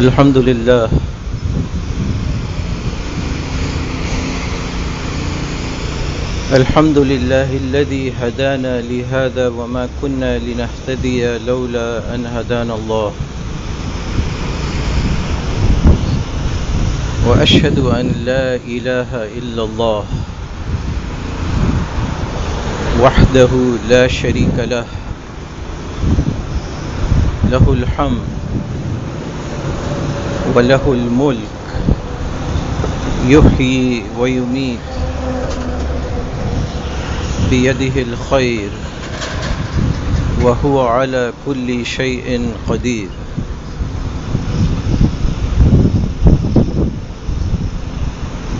الحمد لله. الحمد لله الذي هدانا لهذا وما كنا لنهتدي لولا أن هدانا الله. وأشهد أن لا إله إلا الله. وحده لا شريك له. له الحمد. وله الملك يحيي ويميت بيده الخير وهو على كل شيء قدير.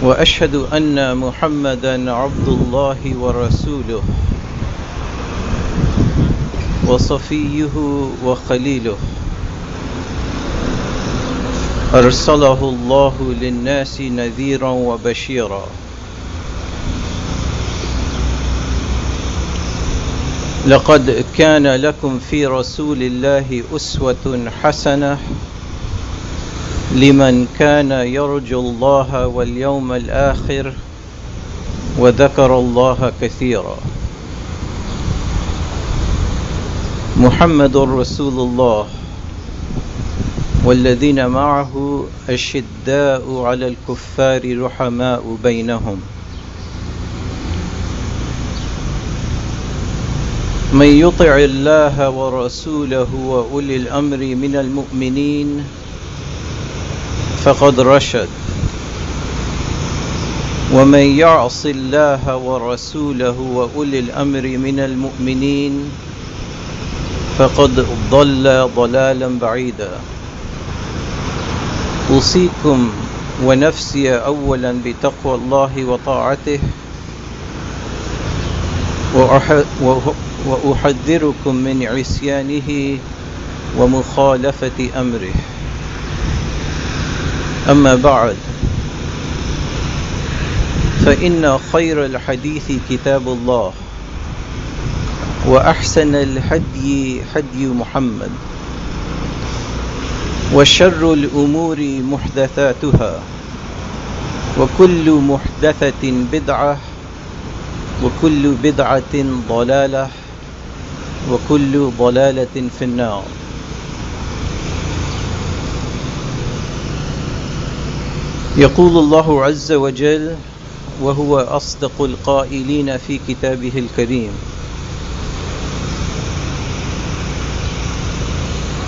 وأشهد أن محمدا عبد الله ورسوله وصفيه وخليله. أرسله الله للناس نذيرا وبشيرا. لقد كان لكم في رسول الله أسوة حسنة لمن كان يرجو الله واليوم الآخر وذكر الله كثيرا. محمد رسول الله. والذين معه أشداء على الكفار رحماء بينهم. من يطع الله ورسوله وأولي الأمر من المؤمنين فقد رشد. ومن يعص الله ورسوله وأولي الأمر من المؤمنين فقد ضل ضلالا بعيدا. أوصيكم ونفسي اولا بتقوى الله وطاعته وأحذركم من عصيانه ومخالفة أمره. أما بعد فإن خير الحديث كتاب الله وأحسن الهدي هدي محمد. وشر الأمور محدثاتها وكل محدثة بدعة وكل بدعة ضلالة وكل ضلالة في النار. يقول الله عز وجل وهو أصدق القائلين في كتابه الكريم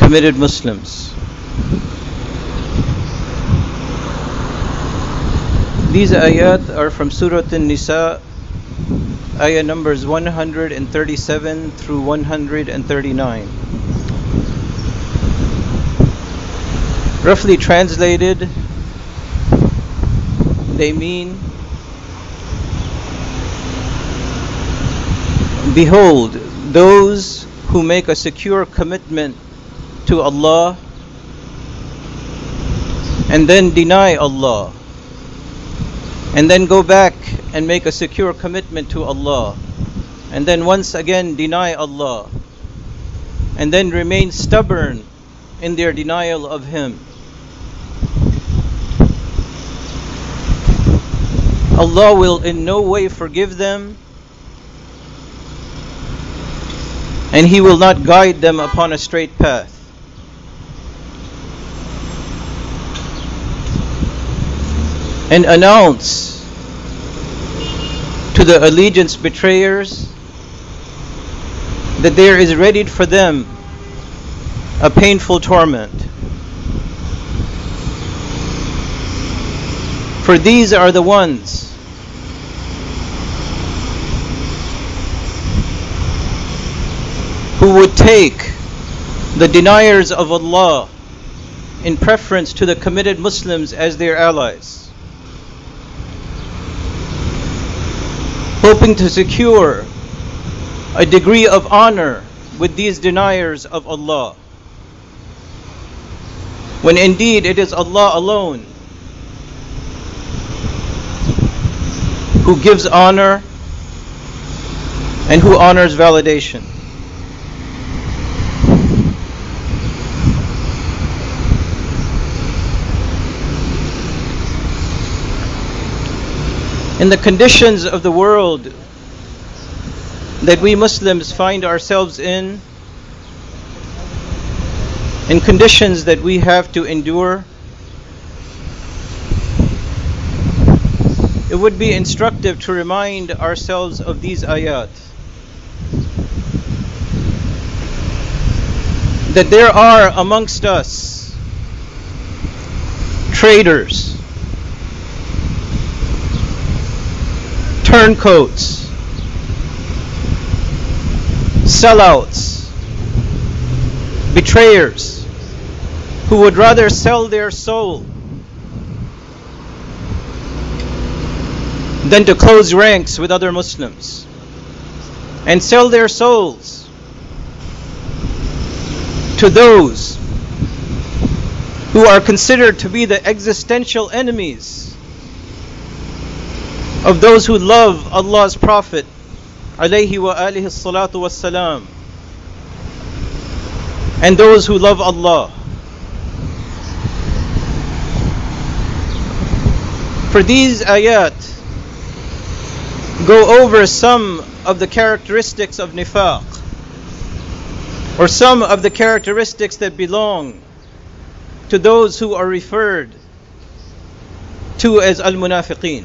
committed Muslims. These ayat are from Surah An-Nisa, ayah numbers 137 through 139. Roughly translated, they mean Behold, those who make a secure commitment to Allah and then deny Allah and then go back and make a secure commitment to Allah and then once again deny Allah and then remain stubborn in their denial of Him. Allah will in no way forgive them and He will not guide them upon a straight path. And announce to the allegiance betrayers that there is ready for them a painful torment. For these are the ones who would take the deniers of Allah in preference to the committed Muslims as their allies, hoping to secure a degree of honor with these deniers of Allah. When indeed it is Allah alone who gives honor and who honors validation. In the conditions of the world that we Muslims find ourselves in, in conditions that we have to endure, it would be instructive to remind ourselves of these ayat. That there are amongst us traitors turncoats, sellouts, betrayers who would rather sell their soul than to close ranks with other Muslims and sell their souls to those who are considered to be the existential enemies of those who love Allah's Prophet alayhi wa alihi salatu and those who love Allah. For these ayat go over some of the characteristics of nifaq or some of the characteristics that belong to those who are referred to as al-munafiqeen.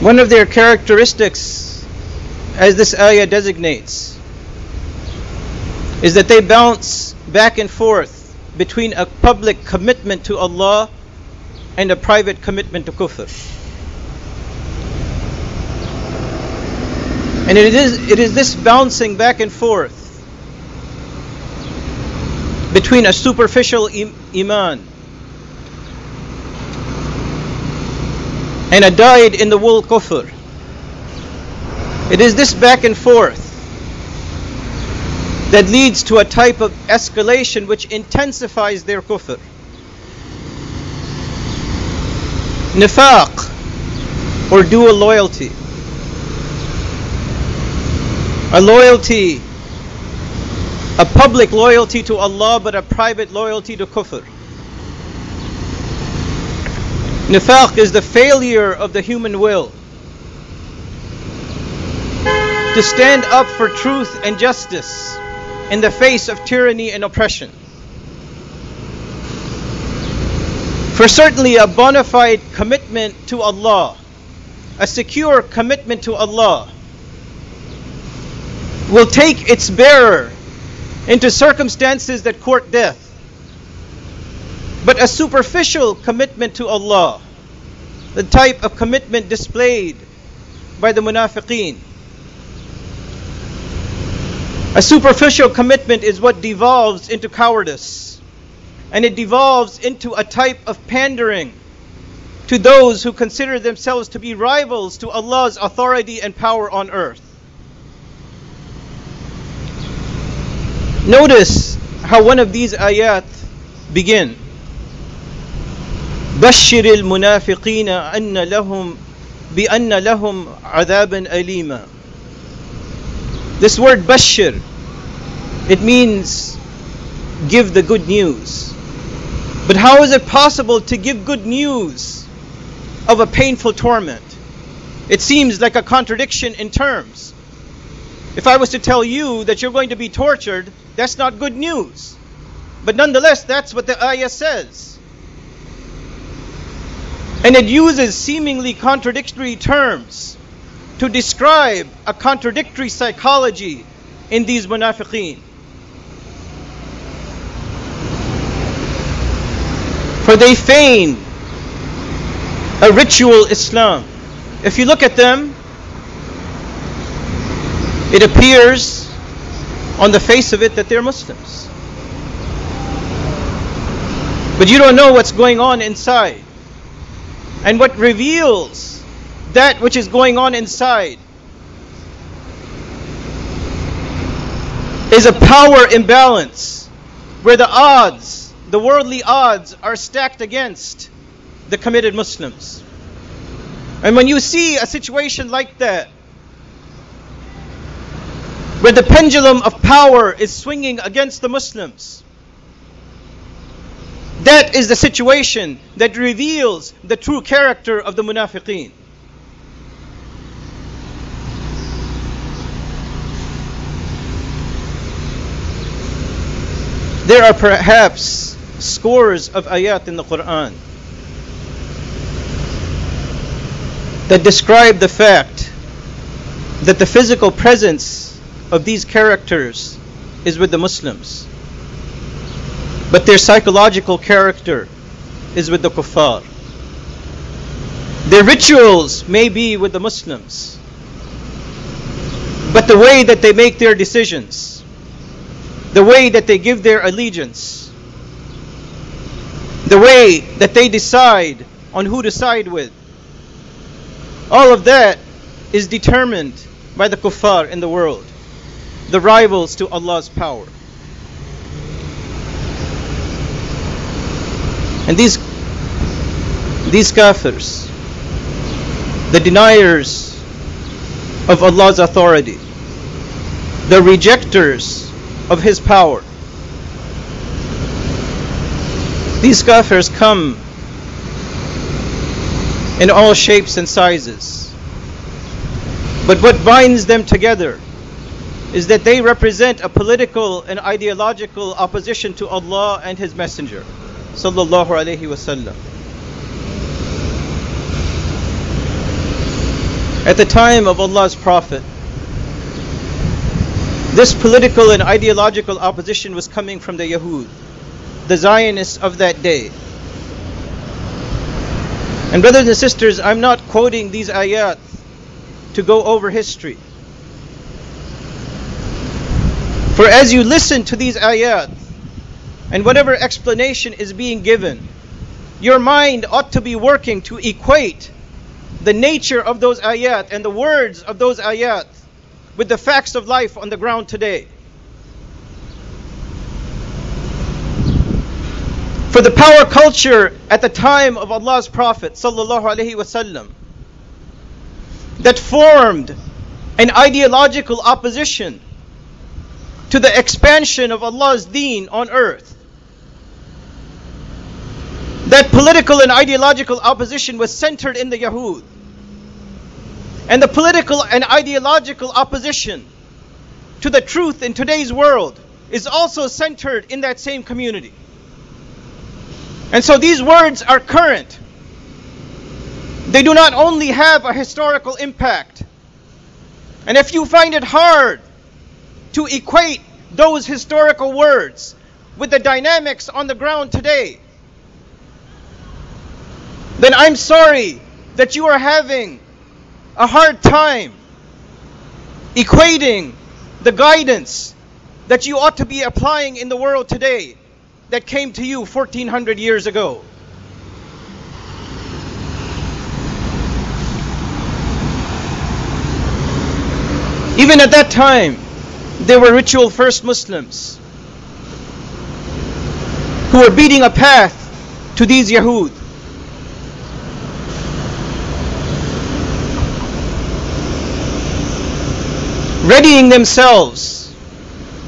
One of their characteristics, as this ayah designates, is that they bounce back and forth between a public commitment to Allah and a private commitment to kufr. And it is, it is this bouncing back and forth between a superficial Im- iman and a died in the wool kufr. It is this back and forth that leads to a type of escalation which intensifies their kufr. Nifaq or dual loyalty. A loyalty, a public loyalty to Allah but a private loyalty to kufr. Nifaq is the failure of the human will to stand up for truth and justice in the face of tyranny and oppression. For certainly a bona fide commitment to Allah, a secure commitment to Allah, will take its bearer into circumstances that court death. But a superficial commitment to Allah, the type of commitment displayed by the munafiqeen, a superficial commitment is what devolves into cowardice, and it devolves into a type of pandering to those who consider themselves to be rivals to Allah's authority and power on earth. Notice how one of these ayat begin. بشر المنافقين أن لهم بأن لهم عذابا أليما This word bashir, it means give the good news. But how is it possible to give good news of a painful torment? It seems like a contradiction in terms. If I was to tell you that you're going to be tortured, that's not good news. But nonetheless, that's what the ayah says. And it uses seemingly contradictory terms to describe a contradictory psychology in these munafiqeen. For they feign a ritual Islam. If you look at them, it appears on the face of it that they're Muslims. But you don't know what's going on inside. And what reveals that which is going on inside is a power imbalance where the odds, the worldly odds, are stacked against the committed Muslims. And when you see a situation like that, where the pendulum of power is swinging against the Muslims, that is the situation that reveals the true character of the munafiqeen. There are perhaps scores of ayat in the Quran that describe the fact that the physical presence of these characters is with the Muslims. But their psychological character is with the kuffar. Their rituals may be with the Muslims. But the way that they make their decisions, the way that they give their allegiance, the way that they decide on who to side with, all of that is determined by the kuffar in the world, the rivals to Allah's power. And these these kafirs, the deniers of Allah's authority, the rejectors of His power, these kafirs come in all shapes and sizes. But what binds them together is that they represent a political and ideological opposition to Allah and His Messenger sallallahu alaihi wasallam. At the time of Allah's Prophet, this political and ideological opposition was coming from the Yahud, the Zionists of that day. And brothers and sisters, I'm not quoting these ayat to go over history. For as you listen to these ayat, and whatever explanation is being given, your mind ought to be working to equate the nature of those ayat and the words of those ayat with the facts of life on the ground today. For the power culture at the time of Allah's Prophet wasallam that formed an ideological opposition to the expansion of Allah's deen on earth that political and ideological opposition was centered in the Yahud. And the political and ideological opposition to the truth in today's world is also centered in that same community. And so these words are current. They do not only have a historical impact. And if you find it hard to equate those historical words with the dynamics on the ground today, then I'm sorry that you are having a hard time equating the guidance that you ought to be applying in the world today that came to you 1400 years ago. Even at that time, there were ritual first Muslims who were beating a path to these Yahud. Readying themselves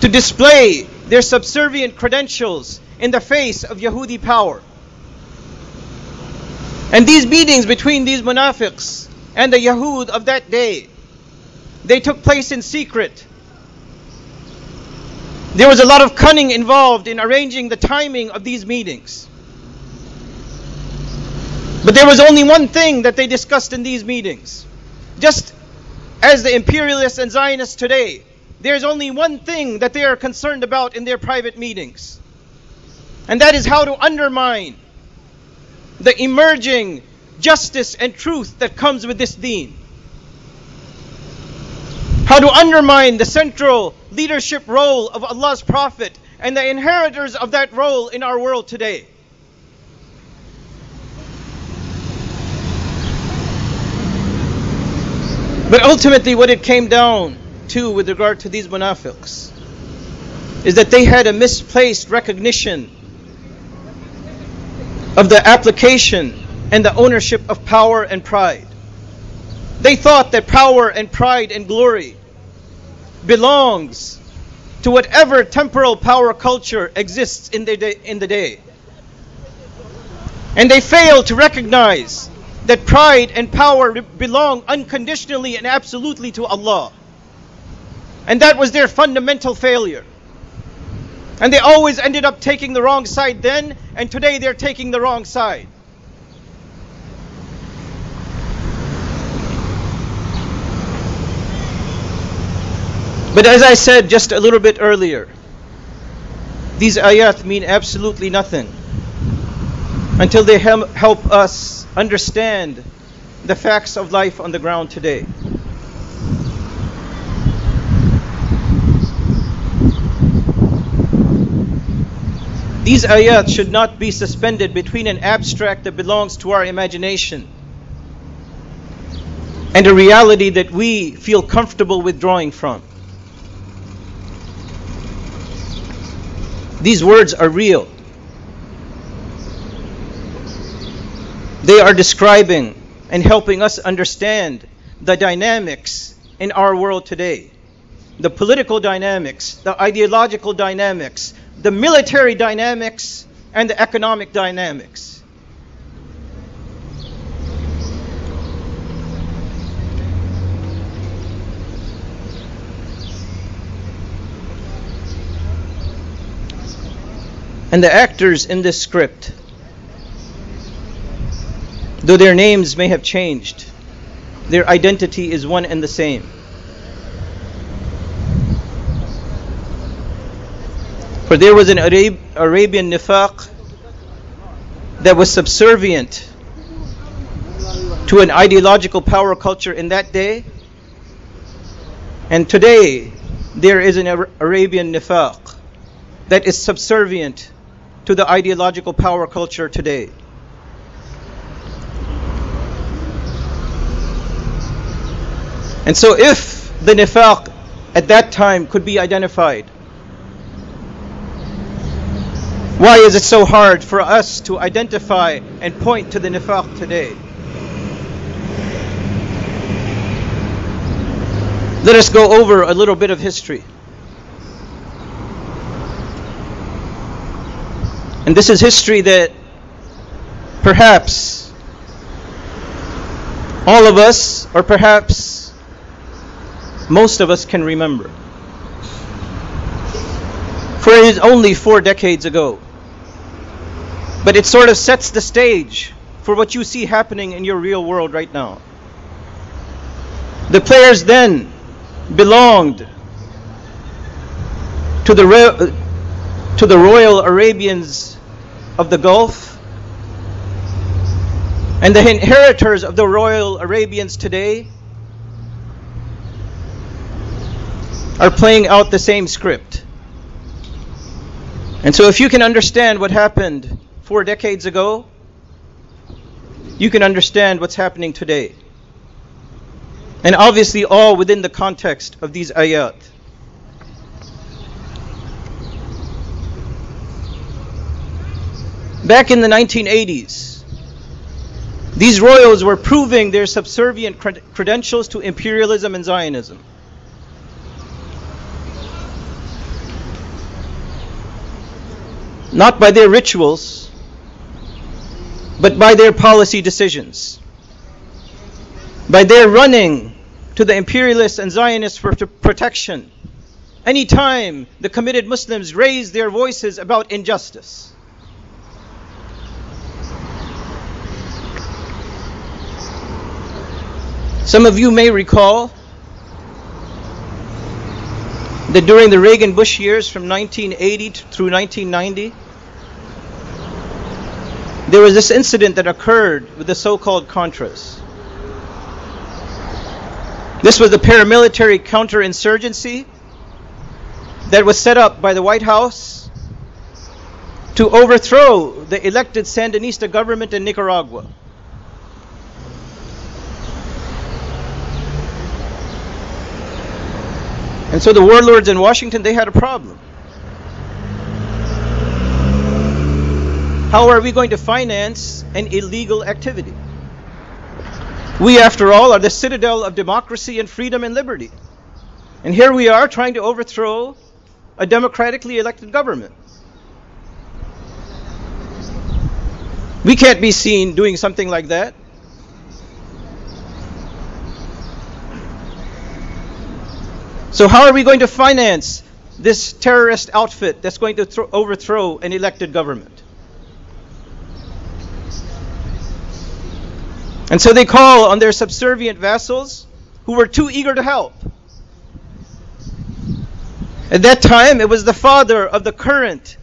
to display their subservient credentials in the face of Yahudi power. And these meetings between these munafiqs and the Yahud of that day, they took place in secret There was a lot of cunning involved in arranging the timing of these meetings. But there was only one thing that they discussed in these meetings. Just as the imperialists and Zionists today, there's only one thing that they are concerned about in their private meetings. And that is how to undermine the emerging justice and truth that comes with this deen. How to undermine the central leadership role of Allah's Prophet and the inheritors of that role in our world today. But ultimately, what it came down to with regard to these munafiqs is that they had a misplaced recognition of the application and the ownership of power and pride. They thought that power and pride and glory belongs to whatever temporal power culture exists in the day, in the day. And they failed to recognize that pride and power belong unconditionally and absolutely to Allah. And that was their fundamental failure. And they always ended up taking the wrong side then, and today they're taking the wrong side. But as I said just a little bit earlier, these ayat mean absolutely nothing until they help us understand the facts of life on the ground today. These ayat should not be suspended between an abstract that belongs to our imagination and a reality that we feel comfortable withdrawing from. These words are real. They are describing and helping us understand the dynamics in our world today the political dynamics, the ideological dynamics, the military dynamics, and the economic dynamics. And the actors in this script, though their names may have changed, their identity is one and the same. For there was an Arab, Arabian nifaq that was subservient to an ideological power culture in that day. And today, there is an Arabian nifaq that is subservient to the ideological power culture today. And so, if the nifaq at that time could be identified, why is it so hard for us to identify and point to the nifaq today? Let us go over a little bit of history. And this is history that perhaps all of us, or perhaps most of us, can remember. For it is only four decades ago but it sort of sets the stage for what you see happening in your real world right now. The players then belonged to the to the royal Arabians of the Gulf and the inheritors of the royal Arabians today are playing out the same script. And so if you can understand what happened four decades ago, you can understand what's happening today. And obviously, all within the context of these ayat. Back in the 1980s, these royals were proving their subservient cred- credentials to imperialism and Zionism. Not by their rituals, but by their policy decisions. By their running to the imperialists and Zionists for protection anytime the committed Muslims raise their voices about injustice. Some of you may recall that during the Reagan Bush years from 1980 through 1990, there was this incident that occurred with the so called Contras. This was a paramilitary counterinsurgency that was set up by the White House to overthrow the elected Sandinista government in Nicaragua. And so the warlords in Washington, they had a problem. How are we going to finance an illegal activity? We, after all, are the citadel of democracy and freedom and liberty. And here we are trying to overthrow a democratically elected government. We can't be seen doing something like that. So, how are we going to finance this terrorist outfit that's going to thro- overthrow an elected government? And so they call on their subservient vassals who were too eager to help. At that time, it was the father of the current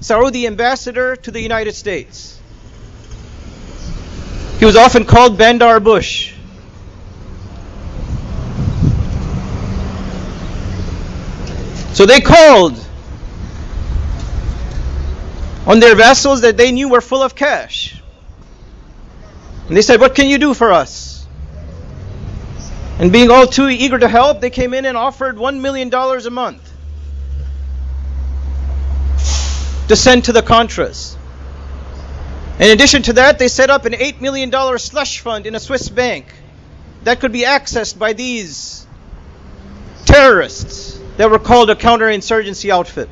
Saudi ambassador to the United States. He was often called Bandar Bush. So they called on their vessels that they knew were full of cash. And they said, What can you do for us? And being all too eager to help, they came in and offered $1 million a month to send to the Contras. In addition to that, they set up an $8 million slush fund in a Swiss bank that could be accessed by these terrorists that were called a counterinsurgency outfit.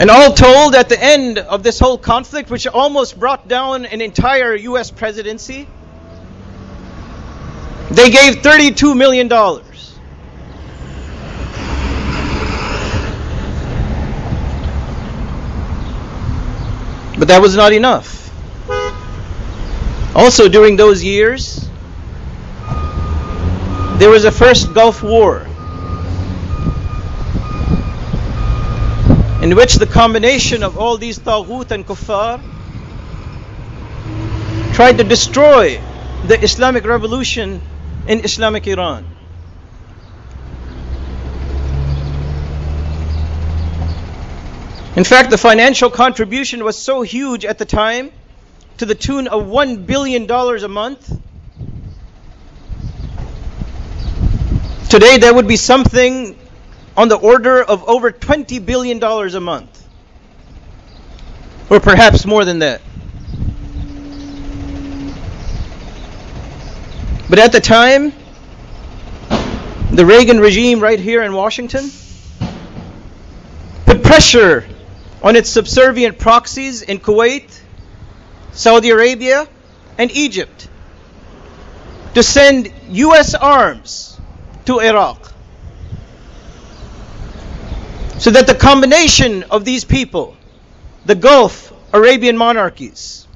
And all told, at the end of this whole conflict, which almost brought down an entire U.S. presidency, they gave $32 million. But that was not enough. Also, during those years, there was a first Gulf War in which the combination of all these Taghut and Kuffar tried to destroy the Islamic revolution in Islamic Iran. In fact, the financial contribution was so huge at the time, to the tune of $1 billion a month, Today, there would be something on the order of over $20 billion a month. Or perhaps more than that. But at the time, the Reagan regime right here in Washington put pressure on its subservient proxies in Kuwait, Saudi Arabia, and Egypt to send U.S. arms to Iraq. So that the combination of these people, the Gulf Arabian monarchies,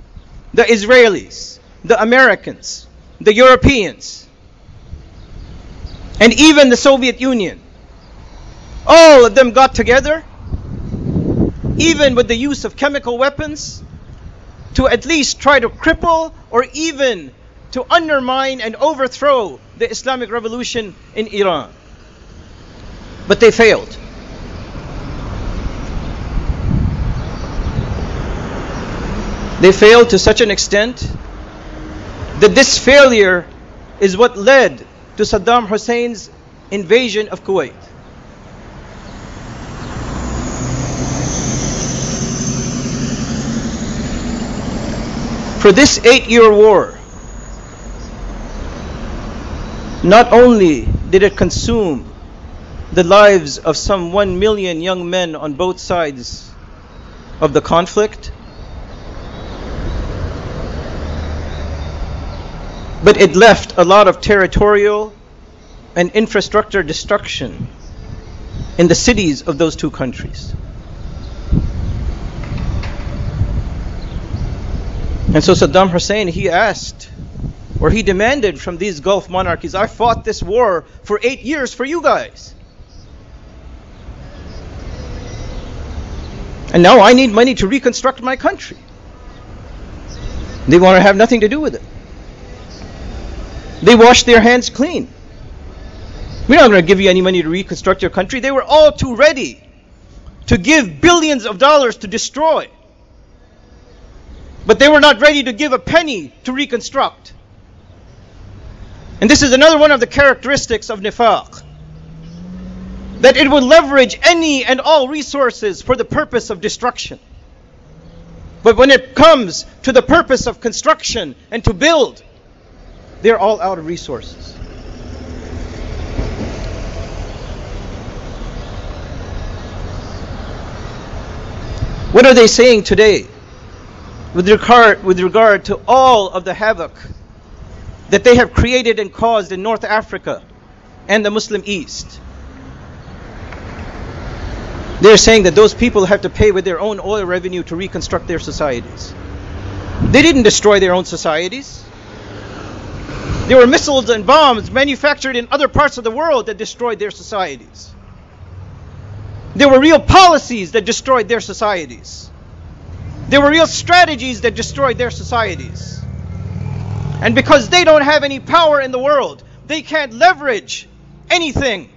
the Israelis, the Americans, the Europeans, and even the Soviet Union, all of them got together, even with the use of chemical weapons, to at least try to cripple or even to undermine and overthrow the Islamic revolution in Iran. But they failed. They failed to such an extent that this failure is what led to Saddam Hussein's invasion of Kuwait. For this eight year war, not only did it consume the lives of some one million young men on both sides of the conflict, but it left a lot of territorial and infrastructure destruction in the cities of those two countries. And so Saddam Hussein, he asked, or he demanded from these Gulf monarchies, I fought this war for eight years for you guys. And now I need money to reconstruct my country. They want to have nothing to do with it. They washed their hands clean. We're not going to give you any money to reconstruct your country. They were all too ready to give billions of dollars to destroy. But they were not ready to give a penny to reconstruct. And this is another one of the characteristics of nifaq. That it will leverage any and all resources for the purpose of destruction. But when it comes to the purpose of construction and to build, they're all out of resources. What are they saying today with regard, with regard to all of the havoc that they have created and caused in North Africa and the Muslim East? They're saying that those people have to pay with their own oil revenue to reconstruct their societies. They didn't destroy their own societies. There were missiles and bombs manufactured in other parts of the world that destroyed their societies. There were real policies that destroyed their societies. There were real strategies that destroyed their societies. And because they don't have any power in the world, they can't leverage anything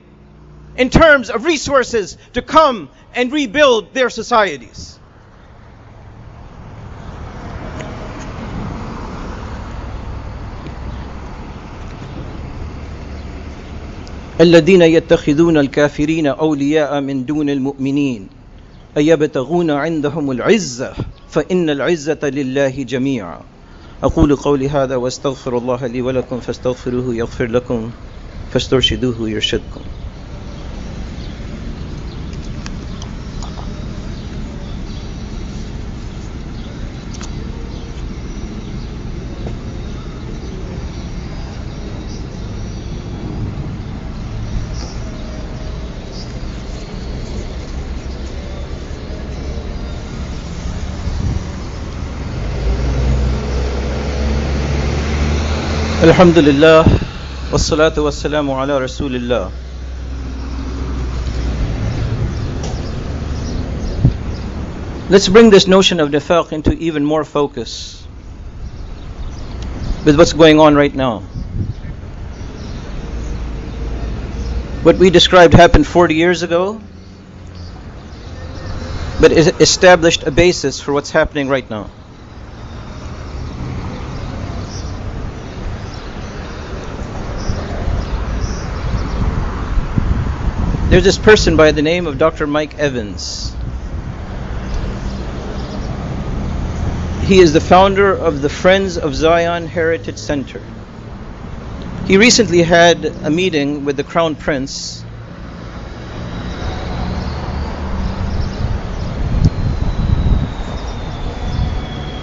in terms of resources to come and rebuild their societies. الذين يتخذون الكافرين أولياء من دون المؤمنين أيبتغون عندهم العزة؟ فإن العزة لله جميعا. أقول قولي هذا واستغفر الله لي ولكم فاستغفروه يغفر لكم فاسترشدوه يرشدكم. الحمد لله والصلاة والسلام على رسول الله Let's bring this notion of nifaq into even more focus with what's going on right now. What we described happened 40 years ago, but it established a basis for what's happening right now. There's this person by the name of Dr. Mike Evans. He is the founder of the Friends of Zion Heritage Center. He recently had a meeting with the Crown Prince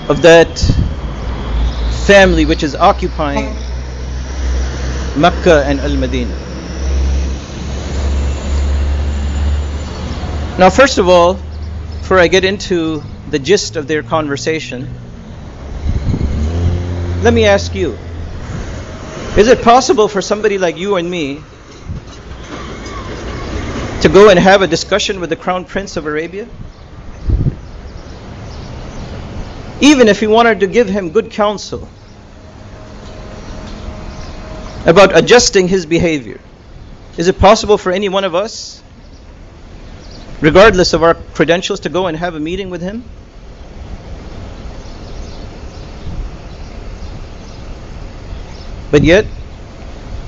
of that family which is occupying Mecca and Al Medina. Now, first of all, before I get into the gist of their conversation, let me ask you Is it possible for somebody like you and me to go and have a discussion with the Crown Prince of Arabia? Even if we wanted to give him good counsel about adjusting his behavior, is it possible for any one of us regardless of our credentials, to go and have a meeting with him? But yet,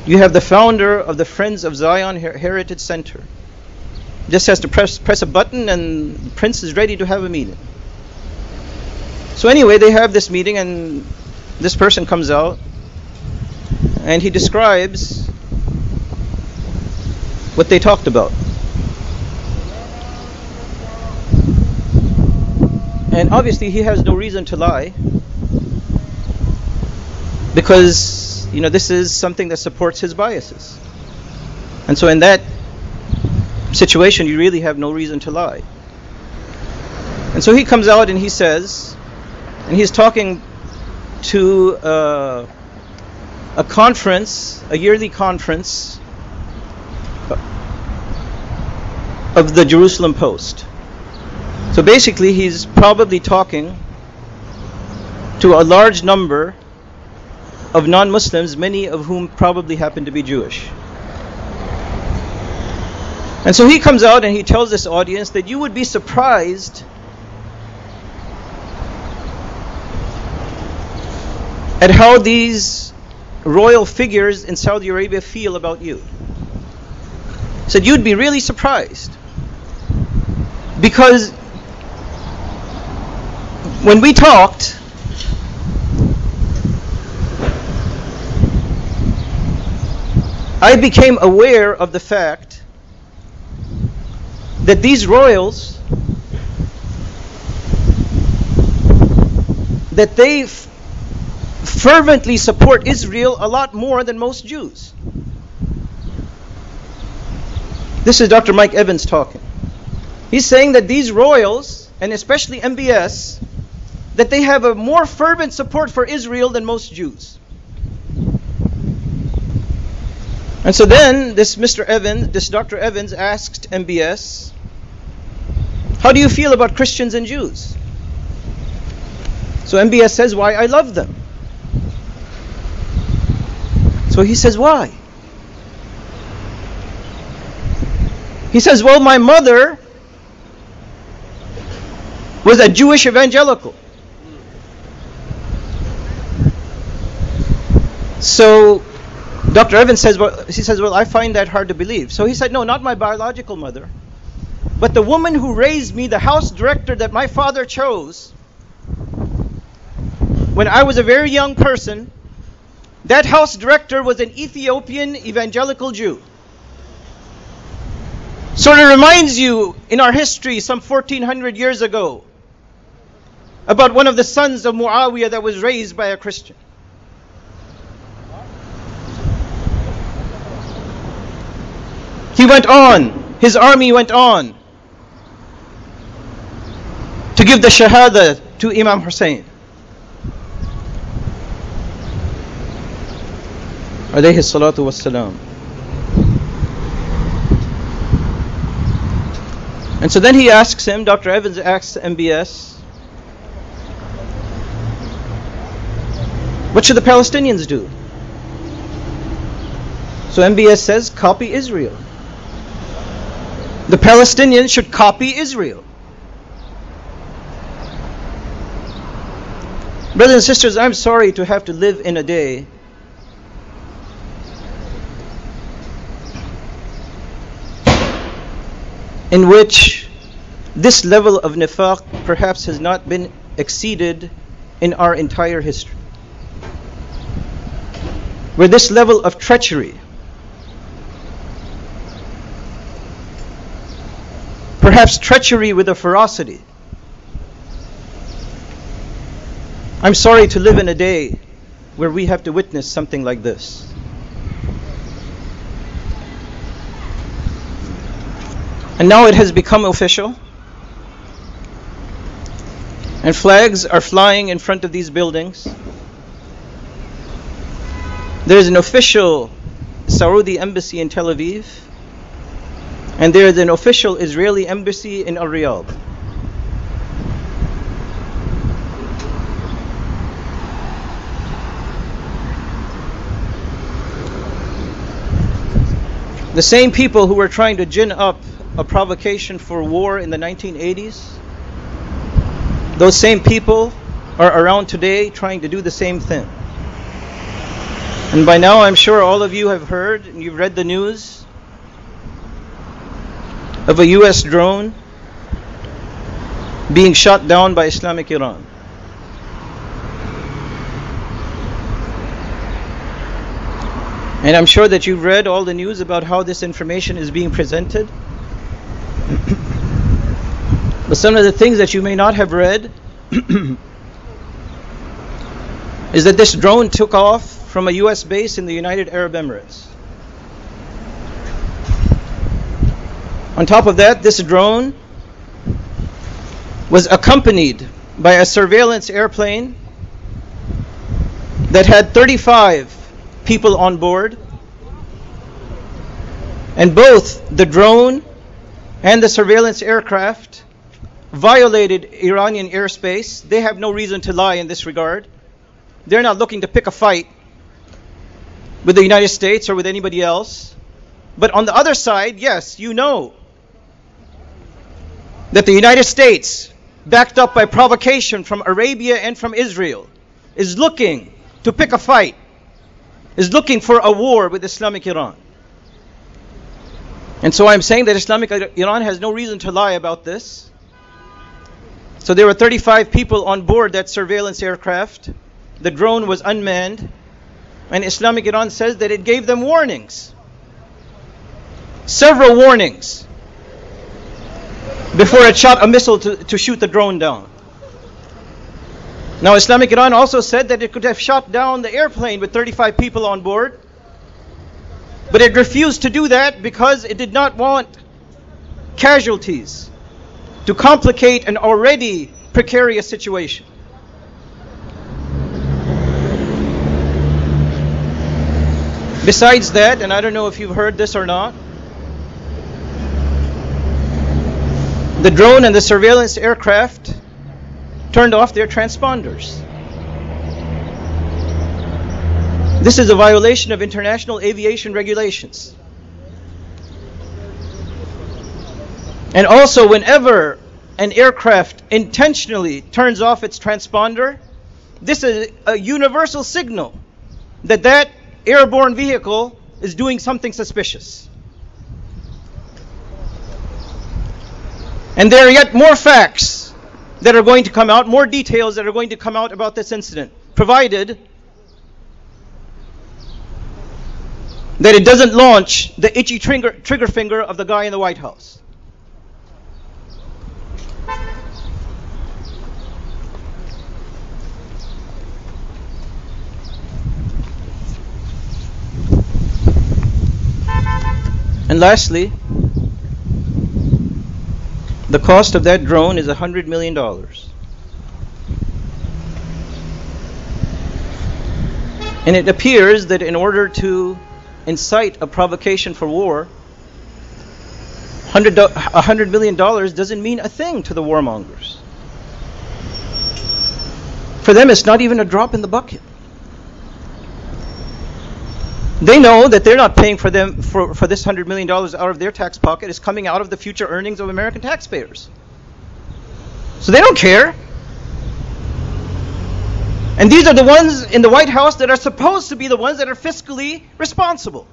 you have the founder of the Friends of Zion Heritage Center. Just has to press press a button and the prince is ready to have a meeting. So anyway, they have this meeting and this person comes out and he describes what they talked about. And obviously, he has no reason to lie because, you know, this is something that supports his biases. And so, in that situation, you really have no reason to lie. And so he comes out and he says, and he's talking to uh, a conference, a yearly conference of the Jerusalem Post. So basically, he's probably talking to a large number of non Muslims, many of whom probably happen to be Jewish. And so he comes out and he tells this audience that you would be surprised at how these royal figures in Saudi Arabia feel about you. Said you'd be really surprised. Because when we talked, I became aware of the fact that these royals that they fervently support Israel a lot more than most Jews. This is Dr. Mike Evans talking. He's saying that these royals, and especially MBS, that they have a more fervent support for Israel than most Jews. And so then this Mr. Evans, this Dr. Evans asked MBS, How do you feel about Christians and Jews? So MBS says, Why, I love them. So he says, Why? He says, Well, my mother was a Jewish evangelical. So Dr. Evans says, well, he says, well, I find that hard to believe. So he said, no, not my biological mother, but the woman who raised me, the house director that my father chose when I was a very young person, that house director was an Ethiopian evangelical Jew. Sort of reminds you in our history some 1400 years ago about one of the sons of Muawiyah that was raised by a Christian. He went on, his army went on to give the Shahada to Imam Hussein. alayhi salatu wassalam. And so then he asks him, Dr. Evans asks MBS, what should the Palestinians do? So MBS says, copy Israel. The Palestinians should copy Israel. Brothers and sisters, I'm sorry to have to live in a day in which this level of nifaq perhaps has not been exceeded in our entire history. Where this level of treachery, perhaps treachery with a ferocity, I'm sorry to live in a day where we have to witness something like this. And now it has become official. And flags are flying in front of these buildings. There is an official Saudi embassy in Tel Aviv. And there is an official Israeli embassy in Al Riyadh. The same people who were trying to gin up a provocation for war in the 1980s, those same people are around today trying to do the same thing. And by now, I'm sure all of you have heard and you've read the news of a US drone being shot down by Islamic Iran. And I'm sure that you've read all the news about how this information is being presented. but some of the things that you may not have read is that this drone took off from a US base in the United Arab Emirates. On top of that, this drone was accompanied by a surveillance airplane that had 35 people on board. And both the drone and the surveillance aircraft violated Iranian airspace. They have no reason to lie in this regard. They're not looking to pick a fight with the United States or with anybody else. But on the other side, yes, you know that the United States, backed up by provocation from Arabia and from Israel, is looking to pick a fight, is looking for a war with Islamic Iran. And so I'm saying that Islamic Iran has no reason to lie about this. So there were 35 people on board that surveillance aircraft. The drone was unmanned. And Islamic Iran says that it gave them warnings. Several warnings before it shot a missile to, to shoot the drone down. Now, Islamic Iran also said that it could have shot down the airplane with 35 people on board, but it refused to do that because it did not want casualties to complicate an already precarious situation. Besides that, and I don't know if you've heard this or not, the drone and the surveillance aircraft turned off their transponders. This is a violation of international aviation regulations. And also, whenever an aircraft intentionally turns off its transponder, this is a universal signal that that airborne vehicle is doing something suspicious. And there are yet more facts that are going to come out, more details that are going to come out about this incident, provided that it doesn't launch the itchy trigger, trigger finger of the guy in the White House. And lastly, the cost of that drone is $100 million. And it appears that in order to incite a provocation for war, $100 million doesn't mean a thing to the warmongers. For them, it's not even a drop in the bucket. They know that they're not paying for them for, for this hundred million dollars out of their tax pocket. It's coming out of the future earnings of American taxpayers. So they don't care. And these are the ones in the White House that are supposed to be the ones that are fiscally responsible.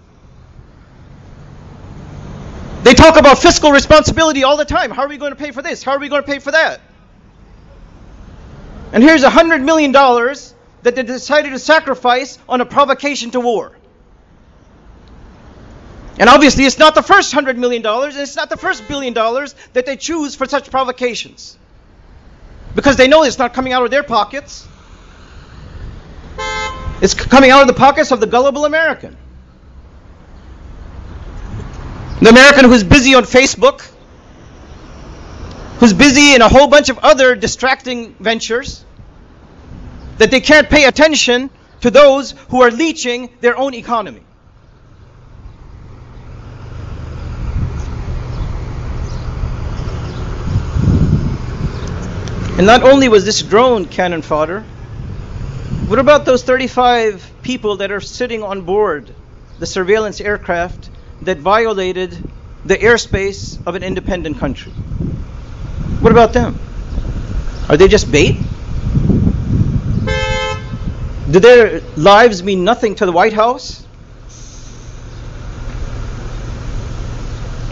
They talk about fiscal responsibility all the time. How are we going to pay for this? How are we going to pay for that? And here's a hundred million dollars that they decided to sacrifice on a provocation to war. And obviously, it's not the first $100 million, and it's not the first billion dollars that they choose for such provocations. Because they know it's not coming out of their pockets. It's coming out of the pockets of the gullible American. The American who's busy on Facebook, who's busy in a whole bunch of other distracting ventures, that they can't pay attention to those who are leeching their own economy. And not only was this drone cannon fodder, what about those 35 people that are sitting on board the surveillance aircraft that violated the airspace of an independent country? What about them? Are they just bait? Do their lives mean nothing to the White House?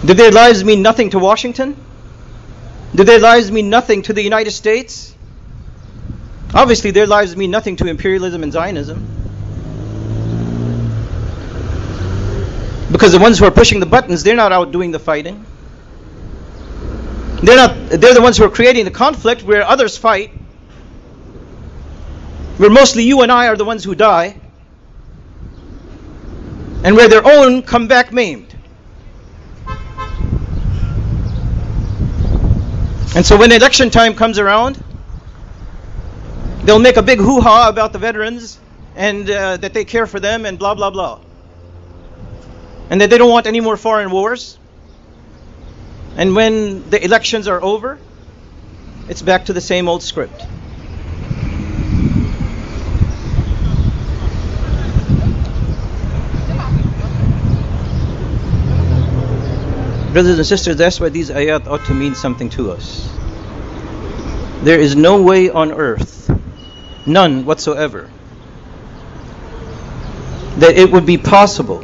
Do their lives mean nothing to Washington? Do their lives mean nothing to the United States? Obviously, their lives mean nothing to imperialism and Zionism. Because the ones who are pushing the buttons, they're not out doing the fighting. They're not they're the ones who are creating the conflict where others fight. Where mostly you and I are the ones who die. And where their own come back maimed. And so when election time comes around, they'll make a big hoo ha about the veterans and uh, that they care for them and blah, blah, blah. And that they don't want any more foreign wars. And when the elections are over, it's back to the same old script. Brothers and sisters, that's why these ayat ought to mean something to us. There is no way on earth, none whatsoever, that it would be possible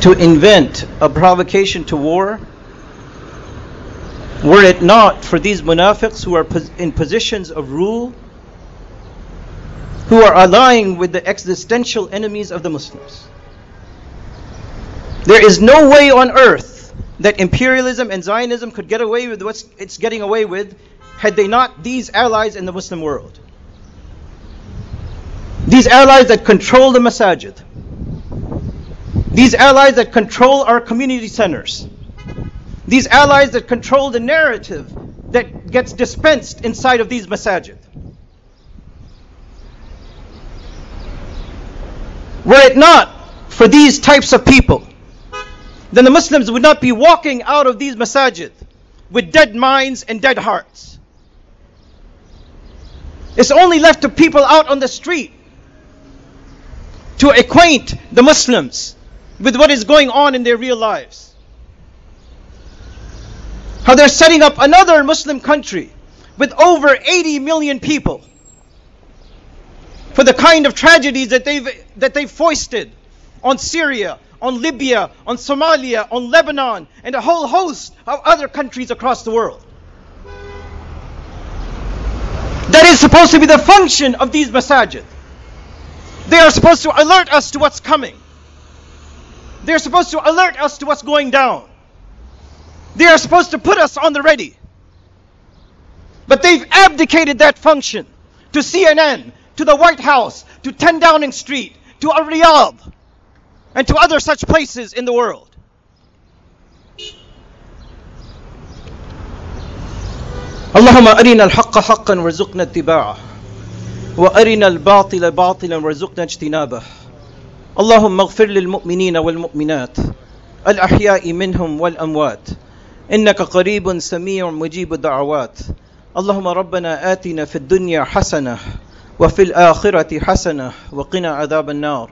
to invent a provocation to war were it not for these munafiqs who are in positions of rule, who are allying with the existential enemies of the Muslims. There is no way on earth that imperialism and Zionism could get away with what it's getting away with had they not these allies in the Muslim world. These allies that control the masajid. These allies that control our community centers. These allies that control the narrative that gets dispensed inside of these masajid. Were it not for these types of people, then the Muslims would not be walking out of these masajid with dead minds and dead hearts. It's only left to people out on the street to acquaint the Muslims with what is going on in their real lives. How they're setting up another Muslim country with over 80 million people for the kind of tragedies that they've, that they've foisted on Syria, on Libya, on Somalia, on Lebanon, and a whole host of other countries across the world. That is supposed to be the function of these masajid. They are supposed to alert us to what's coming. They're supposed to alert us to what's going down. They are supposed to put us on the ready. But they've abdicated that function to CNN, to the White House, to 10 Downing Street, to Riyadh and to other such places in the world. اللهم أرنا الحق حقا وارزقنا اتباعه وأرنا الباطل باطلا وارزقنا اجتنابه اللهم اغفر للمؤمنين والمؤمنات الأحياء منهم والأموات إنك قريب سميع مجيب الدعوات اللهم ربنا آتنا في الدنيا حسنة وفي الآخرة حسنة وقنا عذاب النار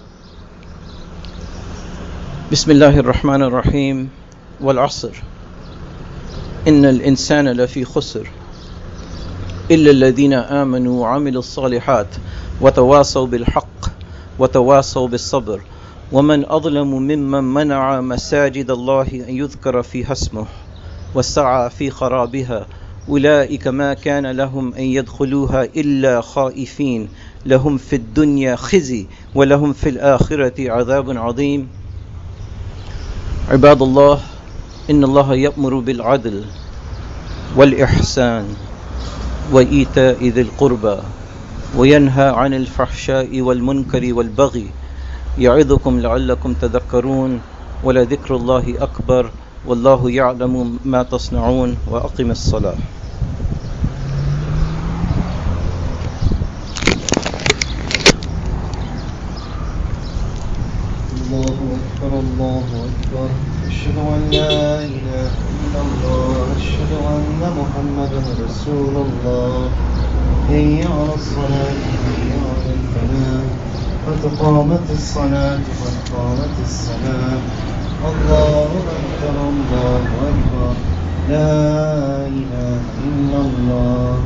بسم الله الرحمن الرحيم والعصر. إن الإنسان لفي خسر إلا الذين آمنوا وعملوا الصالحات وتواصوا بالحق وتواصوا بالصبر. ومن أظلم ممن منع مساجد الله أن يذكر فيها اسمه وسعى في خرابها أولئك ما كان لهم أن يدخلوها إلا خائفين. لهم في الدنيا خزي ولهم في الآخرة عذاب عظيم. عباد الله إن الله يأمر بالعدل والإحسان وإيتاء ذي القربى وينهى عن الفحشاء والمنكر والبغي يعظكم لعلكم تذكرون ولذكر الله أكبر والله يعلم ما تصنعون وأقم الصلاة. الله أكبر الله أكبر. أشهد أن لا إله إلا الله. أشهد أن محمدا رسول الله. حي على الصلاة حي على الفلاح. قد قامت الصلاة قد قامت الصلاة. الله أكبر الله أكبر. لا إله إلا الله.